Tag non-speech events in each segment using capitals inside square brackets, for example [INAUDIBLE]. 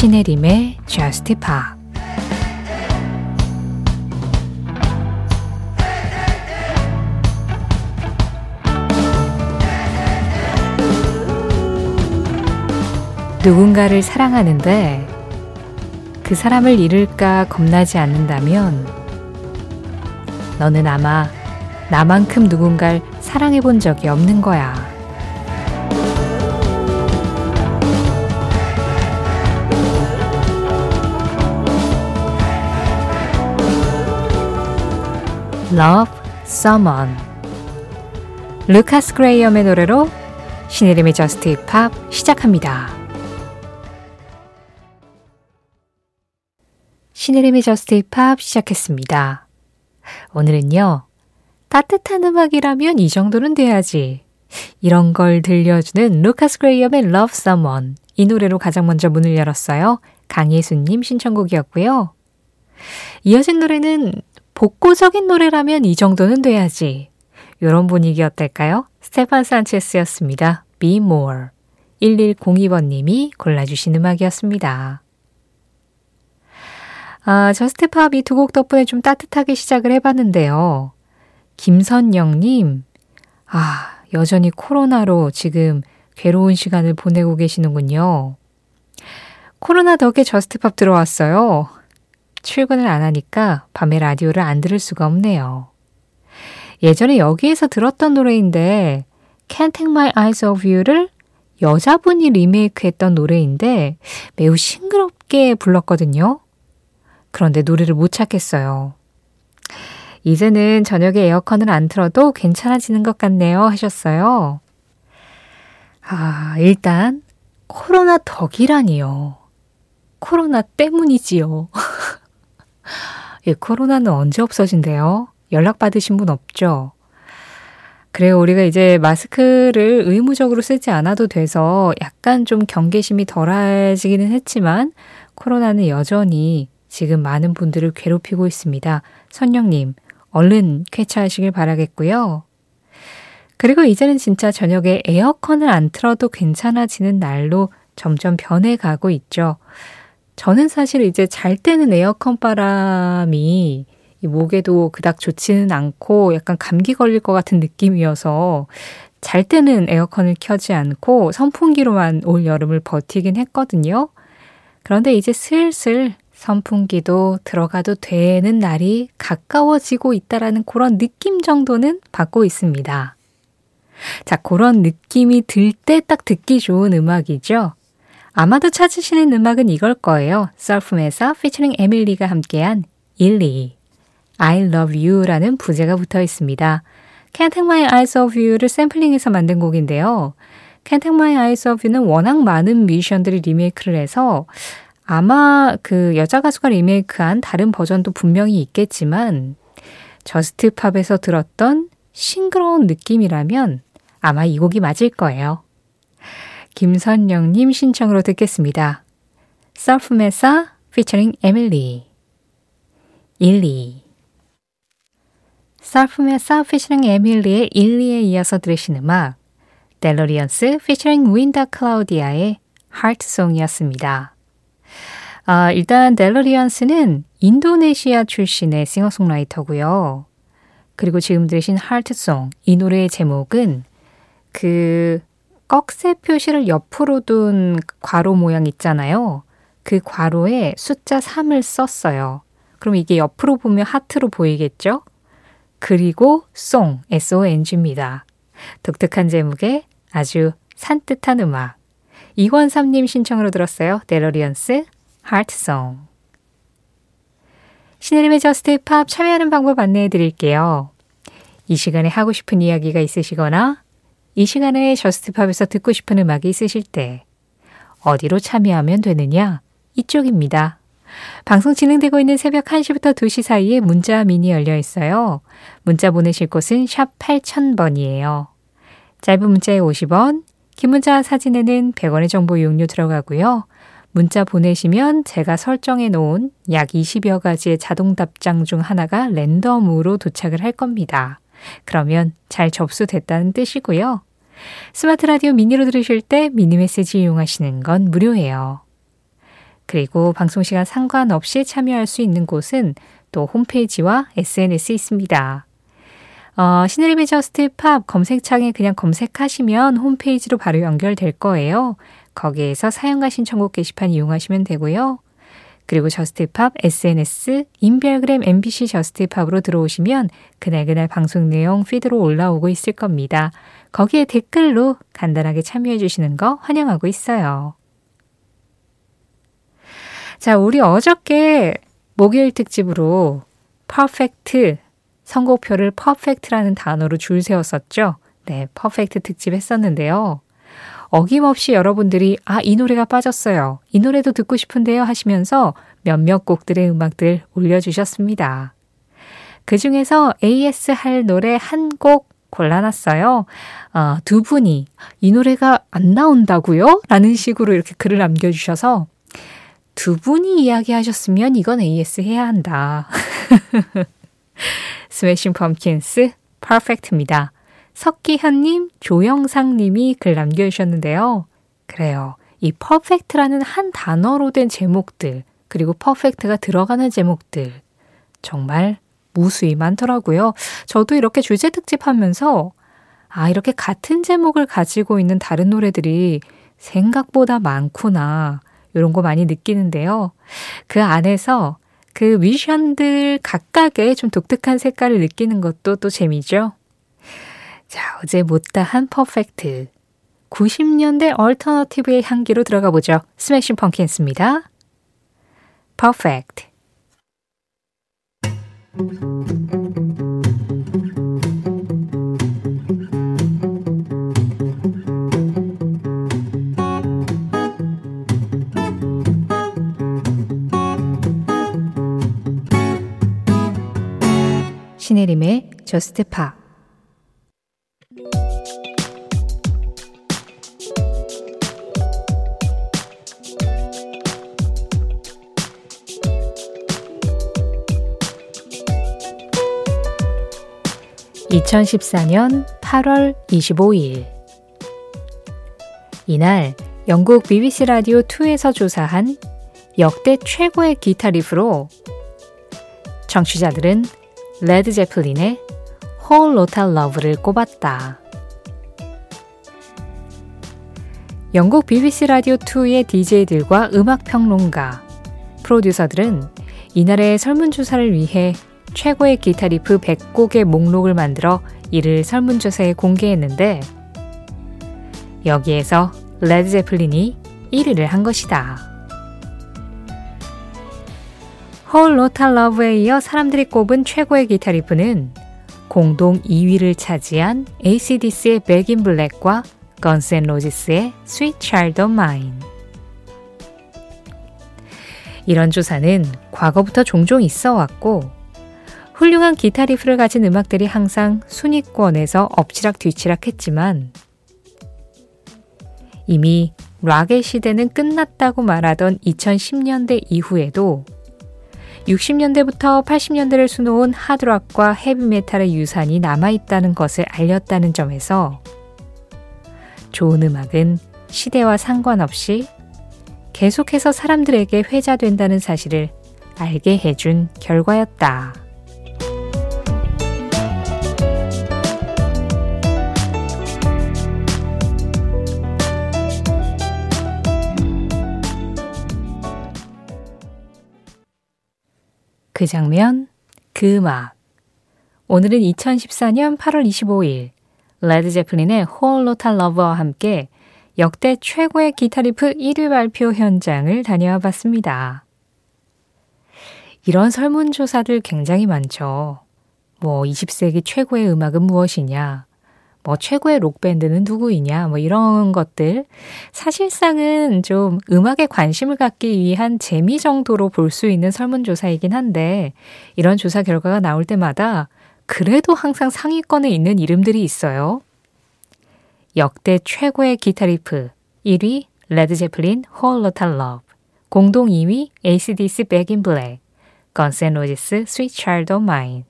신혜림의 Just Pop 누군가를 사랑하는데 그 사람을 잃을까 겁나지 않는다면 너는 아마 나만큼 누군가를 사랑해 본 적이 없는 거야. Love Someone 루카스 그레이엄의 노래로 신혜림의 Just Pop 시작합니다. 신혜림의 Just Pop 시작했습니다. 오늘은요. 따뜻한 음악이라면 이 정도는 돼야지. 이런 걸 들려주는 루카스 그레이엄의 Love Someone 이 노래로 가장 먼저 문을 열었어요. 강예수님 신청곡이었고요. 이어진 노래는 복고적인 노래라면 이 정도는 돼야지. 이런 분위기 어떨까요? 스테판 산체스였습니다. Be More. 1102번님이 골라주신 음악이었습니다. 아, Just Pop 이 두 곡 덕분에 좀 따뜻하게 시작을 해봤는데요. 김선영님, 아, 여전히 코로나로 지금 괴로운 시간을 보내고 계시는군요. 코로나 덕에 Just Pop 들어왔어요. 출근을 안 하니까 밤에 라디오를 안 들을 수가 없네요. 예전에 여기에서 들었던 노래인데 Can't Take My Eyes Off You를 여자분이 리메이크했던 노래인데 매우 싱그럽게 불렀거든요. 그런데 노래를 못 찾겠어요. 이제는 저녁에 에어컨을 안 틀어도 괜찮아지는 것 같네요 하셨어요. 아, 일단 코로나 덕이라니요. 코로나 때문이지요. [LAUGHS] 예, 코로나는 언제 없어진대요? 연락받으신 분 없죠? 그래요. 우리가 이제 마스크를 의무적으로 쓰지 않아도 돼서 약간 좀 경계심이 덜해지기는 했지만 코로나는 여전히 지금 많은 분들을 괴롭히고 있습니다. 선영님, 얼른 쾌차하시길 바라겠고요. 그리고 이제는 진짜 저녁에 에어컨을 안 틀어도 괜찮아지는 날로 점점 변해가고 있죠. 저는 사실 이제 잘 때는 에어컨 바람이 이 목에도 그닥 좋지는 않고 약간 감기 걸릴 것 같은 느낌이어서 잘 때는 에어컨을 켜지 않고 선풍기로만 올 여름을 버티긴 했거든요. 그런데 이제 슬슬 선풍기도 들어가도 되는 날이 가까워지고 있다라는 그런 느낌 정도는 받고 있습니다. 자, 그런 느낌이 들 때 딱 듣기 좋은 음악이죠. 아마도 찾으시는 음악은 이걸 거예요. 썰품에서 피처링 에밀리가 함께한 일리 I love you라는 부제가 붙어 있습니다. Can't Take My Eyes Off You를 샘플링해서 만든 곡인데요. Can't Take My Eyes Off You는 워낙 많은 뮤지션들이 리메이크를 해서 아마 그 여자 가수가 리메이크한 다른 버전도 분명히 있겠지만 Just Pop에서 들었던 싱그러운 느낌이라면 아마 이 곡이 맞을 거예요. 김선영님 신청으로 듣겠습니다. Surf Mesa featuring Emilee ily Surf Mesa featuring Emilee의 ily에 이어서 들으신 음악 델로리언스 피처링 윈다 클라우디아의 Heart Song이었습니다. 아, 일단 델로리언스는 인도네시아 출신의 싱어송라이터고요. 그리고 지금 들으신 하트송 이 노래의 제목은 그 꺽쇠 표시를 옆으로 둔 괄호 모양 있잖아요. 그 괄호에 숫자 3을 썼어요. 그럼 이게 옆으로 보면 하트로 보이겠죠? 그리고 송, S-O-Ng입니다. 독특한 제목에 아주 산뜻한 음악. 이권삼님 신청으로 들었어요. 데러리언스, Heart Song. 신혜림의 Just Pop 참여하는 방법 안내해 드릴게요. 이 시간에 하고 싶은 이야기가 있으시거나 이 시간에 Just Pop에서 듣고 싶은 음악이 있으실 때 어디로 참여하면 되느냐? 이쪽입니다. 방송 진행되고 있는 새벽 1시부터 2시 사이에 문자 미니 열려 있어요. 문자 보내실 곳은 샵 8000번이에요. 짧은 문자에 50원, 긴 문자 사진에는 100원의 정보 이용료 들어가고요. 문자 보내시면 제가 설정해 놓은 약 20여 가지의 자동 답장 중 하나가 랜덤으로 도착을 할 겁니다. 그러면 잘 접수됐다는 뜻이고요. 스마트 라디오 미니로 들으실 때 미니 메시지 이용하시는 건 무료예요. 그리고 방송 시간 상관없이 참여할 수 있는 곳은 또 홈페이지와 SNS 있습니다. 어, 신혜림의 Just Pop 검색창에 그냥 검색하시면 홈페이지로 바로 연결될 거예요. 거기에서 사연과 신청곡 게시판 이용하시면 되고요. 그리고 Just Pop SNS 인별그램 MBC Just Pop으로 들어오시면 그날그날 방송 내용 feed로 올라오고 있을 겁니다. 거기에 댓글로 간단하게 참여해 주시는 거 환영하고 있어요. 자, 우리 어저께 목요일 특집으로 Perfect 선곡표를 Perfect라는 단어로 줄 세웠었죠. 네, Perfect 특집 했었는데요. 어김없이 여러분들이 아, 이 노래가 빠졌어요. 이 노래도 듣고 싶은데요 하시면서 몇몇 곡들의 음악들 올려주셨습니다. 그 중에서 AS 할 노래 한 곡 골라놨어요. 어, 두 분이 이 노래가 안 나온다고요? 라는 식으로 이렇게 글을 남겨주셔서 두 분이 이야기하셨으면 이건 AS 해야 한다. Smashing Pumpkins Perfect입니다. 석기현님, 조영상님이 글 남겨주셨는데요. 그래요. 이 Perfect라는 한 단어로 된 제목들, 그리고 Perfect가 들어가는 제목들, 정말 무수히 많더라고요. 저도 이렇게 주제 특집 하면서, 아, 이렇게 같은 제목을 가지고 있는 다른 노래들이 생각보다 많구나. 이런 거 많이 느끼는데요. 그 안에서 그 뮤지션들 각각의 좀 독특한 색깔을 느끼는 것도 또 재미죠. 자, 어제 못다한 퍼펙트. 90년대 얼터너티브의 향기로 들어가 보죠. 스매싱 펑킨스입니다. Perfect. 신혜림의 저스트 파 2014년 8월 25일. 이날 영국 BBC 라디오 2에서 조사한 역대 최고의 기타 리프로 청취자들은 Led Zeppelin의 Whole Lotta Love를 꼽았다. 영국 BBC 라디오 2의 DJ들과 음악 평론가, 프로듀서들은 이날의 설문조사를 위해 최고의 기타 리프 100곡의 목록을 만들어 이를 설문조사에 공개했는데 여기에서 Led Zeppelin이 1위를 한 것이다. Whole Lotta Love에 이어 사람들이 꼽은 최고의 기타 리프는 공동 2위를 차지한 ACDC의 백인 블랙과 앤 로지스의 Child of Mine. 이런 조사는 과거부터 종종 있어 왔고 훌륭한 기타 리프를 가진 음악들이 항상 순위권에서 엎치락 뒤치락 했지만 이미 락의 시대는 끝났다고 말하던 2010년대 이후에도 60년대부터 80년대를 수놓은 하드락과 헤비메탈의 유산이 남아있다는 것을 알렸다는 점에서 좋은 음악은 시대와 상관없이 계속해서 사람들에게 회자된다는 사실을 알게 해준 결과였다. 그 장면, 그 음악. 오늘은 2014년 8월 25일 Led Zeppelin의 Whole Lotta Love와 함께 역대 최고의 기타 리프 1위 발표 현장을 다녀와 봤습니다. 이런 설문조사들 굉장히 많죠. 뭐 20세기 최고의 음악은 무엇이냐? 뭐 최고의 록밴드는 누구이냐, 뭐 이런 것들. 사실상은 좀 음악에 관심을 갖기 위한 재미 정도로 볼 수 있는 설문조사이긴 한데, 이런 조사 결과가 나올 때마다 그래도 항상 상위권에 있는 이름들이 있어요. 역대 최고의 기타 리프 1위 Led Zeppelin Whole Lotta Love 공동 2위 AC/DC N' Roses Sweet Child of Mine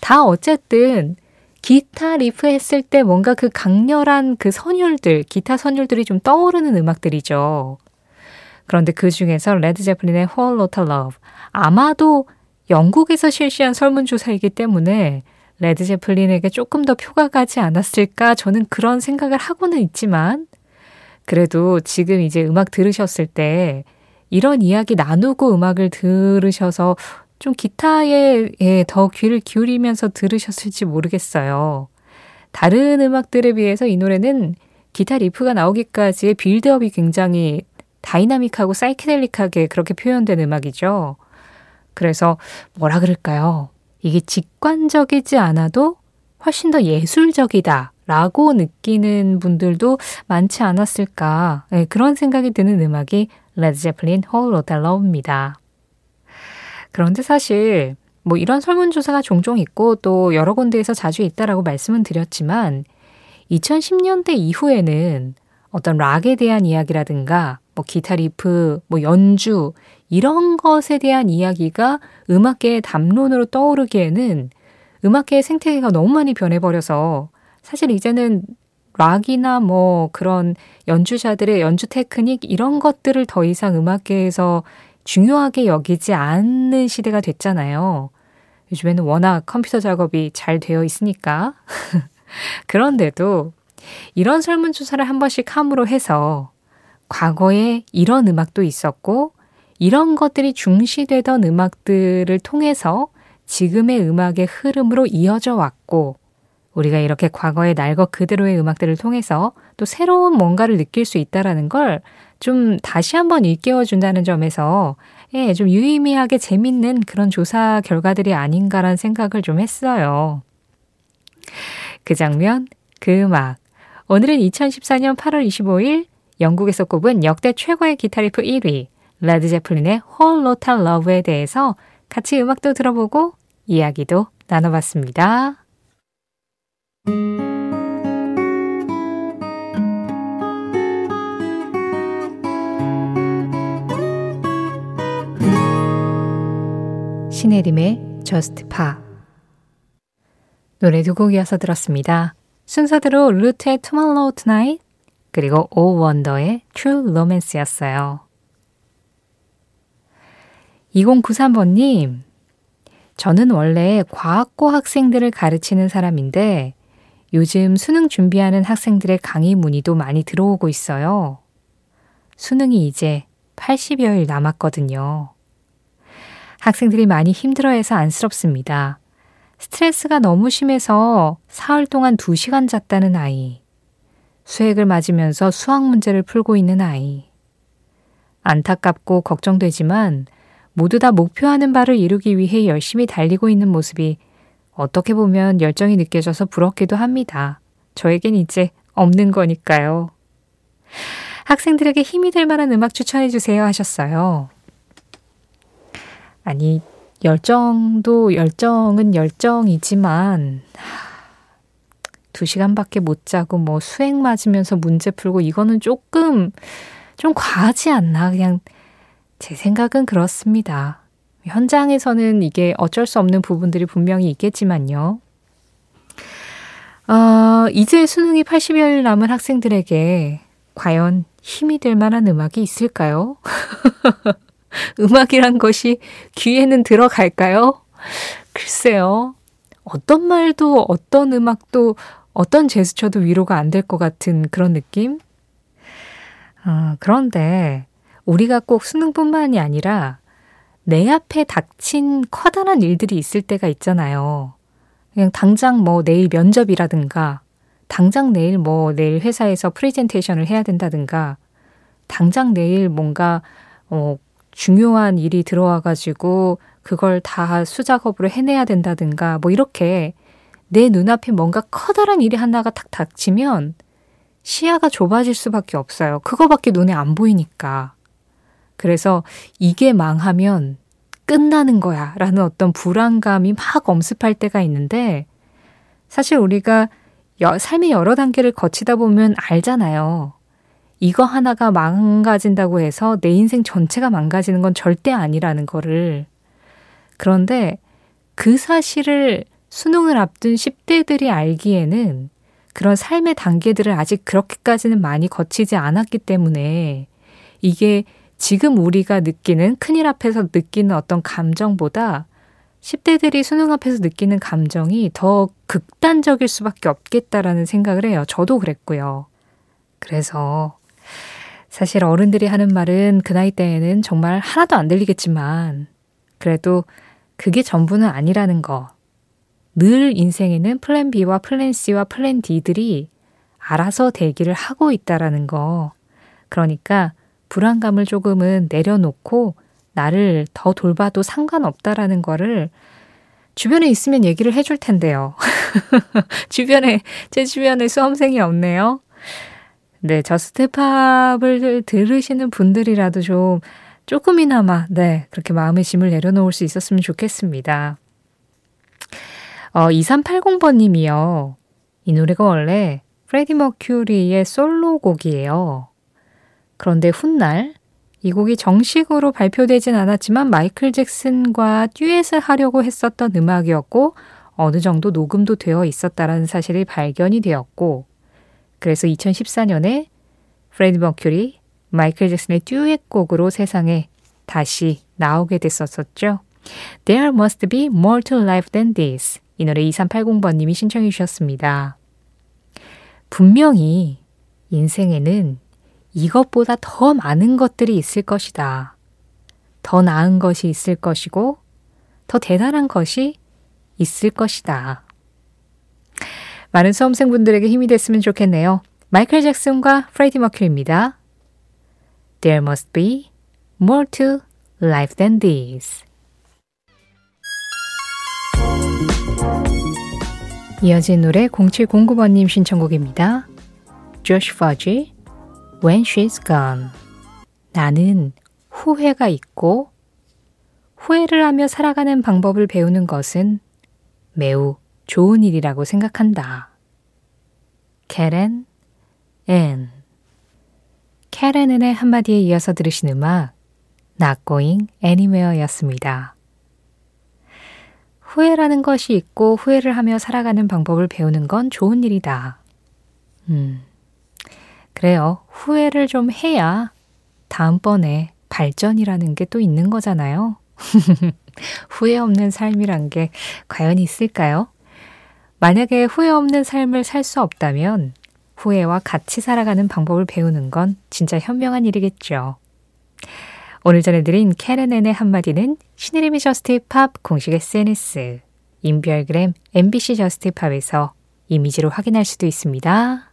다 어쨌든 기타 리프 했을 때 뭔가 그 강렬한 그 선율들, 기타 선율들이 좀 떠오르는 음악들이죠. 그런데 그 중에서 Led Zeppelin의 Whole Lotta Love 아마도 영국에서 실시한 설문조사이기 때문에 Led Zeppelin에게 조금 더 표가 가지 않았을까 저는 그런 생각을 하고는 있지만 그래도 지금 이제 음악 들으셨을 때 이런 이야기 나누고 음악을 들으셔서 좀 기타에 예, 더 귀를 기울이면서 들으셨을지 모르겠어요. 다른 음악들에 비해서 이 노래는 기타 리프가 나오기까지의 build-up이 굉장히 dynamic하고 사이키델릭하게 그렇게 표현된 음악이죠. 그래서 뭐라 그럴까요? 이게 직관적이지 않아도 훨씬 더 예술적이다. 라고 느끼는 분들도 많지 않았을까. 네, 그런 생각이 드는 음악이 Led Zeppelin Whole Lotta Love입니다. 그런데 사실 뭐 이런 설문조사가 종종 있고 또 여러 군데에서 자주 있다라고 말씀은 드렸지만 2010년대 이후에는 어떤 락에 대한 이야기라든가 뭐 기타 리프, 뭐 연주 이런 것에 대한 이야기가 음악계의 담론으로 떠오르기에는 음악계의 생태계가 너무 많이 변해버려서 사실 이제는 락이나 뭐 그런 연주자들의 연주 테크닉 이런 것들을 더 이상 음악계에서 중요하게 여기지 않는 시대가 됐잖아요. 요즘에는 워낙 컴퓨터 작업이 잘 되어 있으니까. [LAUGHS] 그런데도 이런 설문조사를 한 번씩 함으로 해서 과거에 이런 음악도 있었고 이런 것들이 중시되던 음악들을 통해서 지금의 음악의 흐름으로 이어져 왔고 우리가 이렇게 과거의 날것 그대로의 음악들을 통해서 또 새로운 뭔가를 느낄 수 있다라는 걸 좀 다시 한번 일깨워 준다는 점에서 예, 좀 유의미하게 재밌는 그런 조사 결과들이 아닌가라는 생각을 좀 했어요. 그 장면, 그 음악. 오늘은 2014년 8월 25일 영국에서 꼽은 역대 최고의 기타 리프 1위 Led Zeppelin의 Whole Lotta Love에 대해서 같이 음악도 들어보고 이야기도 나눠봤습니다. 신혜림의 Just Pa 노래 두 곡 이어서 들었습니다. 순서대로 루트의 Tomorrow Tonight 그리고 오 원더의 True Romance였어요. 2093번님, 저는 원래 과학고 학생들을 가르치는 사람인데 요즘 수능 준비하는 학생들의 강의 문의도 많이 들어오고 있어요. 수능이 이제 80여일 남았거든요. 학생들이 많이 힘들어해서 안쓰럽습니다. 스트레스가 너무 심해서 사흘 동안 2시간 잤다는 아이. 수액을 맞으면서 수학 문제를 풀고 있는 아이. 안타깝고 걱정되지만 모두 다 목표하는 바를 이루기 위해 열심히 달리고 있는 모습이 어떻게 보면 열정이 느껴져서 부럽기도 합니다. 저에겐 이제 없는 거니까요. 학생들에게 힘이 될 만한 음악 추천해 주세요 하셨어요. 아니, 열정도 열정은 열정이지만, 두 시간밖에 못 자고 뭐 수행 맞으면서 문제 풀고 이거는 조금 좀 과하지 않나. 그냥 제 생각은 그렇습니다. 현장에서는 이게 어쩔 수 없는 부분들이 분명히 있겠지만요. 어, 이제 수능이 80여일 남은 학생들에게 과연 힘이 될 만한 음악이 있을까요? [LAUGHS] 음악이란 것이 귀에는 들어갈까요? 글쎄요. 어떤 말도 어떤 음악도 어떤 제스처도 위로가 안 될 것 같은 그런 느낌? 어, 그런데 우리가 꼭 수능뿐만이 아니라 내 앞에 닥친 커다란 일들이 있을 때가 있잖아요. 그냥 당장 뭐 내일 면접이라든가, 당장 내일 뭐 내일 회사에서 프레젠테이션을 해야 된다든가, 당장 내일 뭔가 어, 중요한 일이 들어와가지고 그걸 다 수작업으로 해내야 된다든가, 뭐 이렇게 내 눈앞에 뭔가 커다란 일이 하나가 탁 닥치면 시야가 좁아질 수밖에 없어요. 그거밖에 눈에 안 보이니까. 그래서 이게 망하면 끝나는 거야 라는 어떤 불안감이 막 엄습할 때가 있는데 사실 우리가 여, 삶의 여러 단계를 거치다 보면 알잖아요. 이거 하나가 망가진다고 해서 내 인생 전체가 망가지는 건 절대 아니라는 거를. 그런데 그 사실을 수능을 앞둔 10대들이 알기에는 그런 삶의 단계들을 아직 그렇게까지는 많이 거치지 않았기 때문에 이게 지금 우리가 느끼는 큰일 앞에서 느끼는 어떤 감정보다 10대들이 수능 앞에서 느끼는 감정이 더 극단적일 수밖에 없겠다라는 생각을 해요. 저도 그랬고요. 그래서 사실 어른들이 하는 말은 그 나이 때에는 정말 하나도 안 들리겠지만 그래도 그게 전부는 아니라는 거. 늘 인생에는 플랜 B와 플랜 C와 플랜 D들이 알아서 대기를 하고 있다라는 거. 그러니까 불안감을 조금은 내려놓고 나를 더 돌봐도 상관없다라는 거를 주변에 있으면 얘기를 해줄 텐데요. [LAUGHS] 주변에, 제 주변에 수험생이 없네요. 네, 저스트팝을 들으시는 분들이라도 좀 조금이나마, 네, 그렇게 마음의 짐을 내려놓을 수 있었으면 좋겠습니다. 어, 2380번님이요. 이 노래가 원래 프레디 머큐리의 솔로곡이에요. 그런데 훗날 이 곡이 정식으로 발표되진 않았지만 마이클 잭슨과 듀엣을 하려고 했었던 음악이었고 어느 정도 녹음도 되어 있었다라는 사실이 발견이 되었고 그래서 2014년에 프레디 머큐리, 마이클 잭슨의 듀엣곡으로 세상에 다시 나오게 됐었었죠. There must be more to life than this. 이 노래 2380번님이 신청해 주셨습니다. 분명히 인생에는 이것보다 더 많은 것들이 있을 것이다. 더 나은 것이 있을 것이고, 더 대단한 것이 있을 것이다. 많은 수험생분들에게 힘이 됐으면 좋겠네요. 마이클 잭슨과 프레디 머큐리입니다. There must be more to life than this. 이어진 노래 0709번님 신청곡입니다. Josh Fudge, When She's Gone. 나는 후회가 있고 후회를 하며 살아가는 방법을 배우는 것은 매우 좋은 일이라고 생각한다. 캐렌 앤 캐렌 앤의 한마디에 이어서 들으신 음악 Going Anywhere였습니다. 후회라는 것이 있고 후회를 하며 살아가는 방법을 배우는 건 좋은 일이다. 음. 그래요. 후회를 좀 해야 다음번에 발전이라는 게 또 있는 거잖아요. [LAUGHS] 후회 없는 삶이란 게 과연 있을까요? 만약에 후회 없는 삶을 살 수 없다면 후회와 같이 살아가는 방법을 배우는 건 진짜 현명한 일이겠죠. 오늘 전해드린 캐런 앤의 한마디는 신혜림의 JUST POP 공식 SNS, 인별그램 MBC JUST POP에서 이미지로 확인할 수도 있습니다.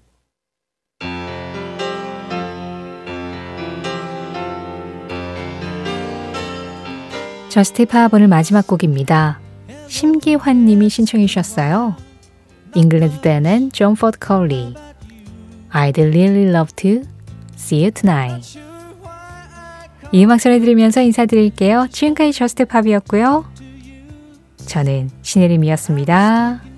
JUST POP 오늘 마지막 곡입니다. 심기환 님이 신청해 주셨어요. 잉글랜드 댄 앤 존 포드 콜리 I'd really love to see you tonight. 이 음악 전해드리면서 인사드릴게요. 지금까지 JUST POP이었고요. 저는 신혜림이었습니다.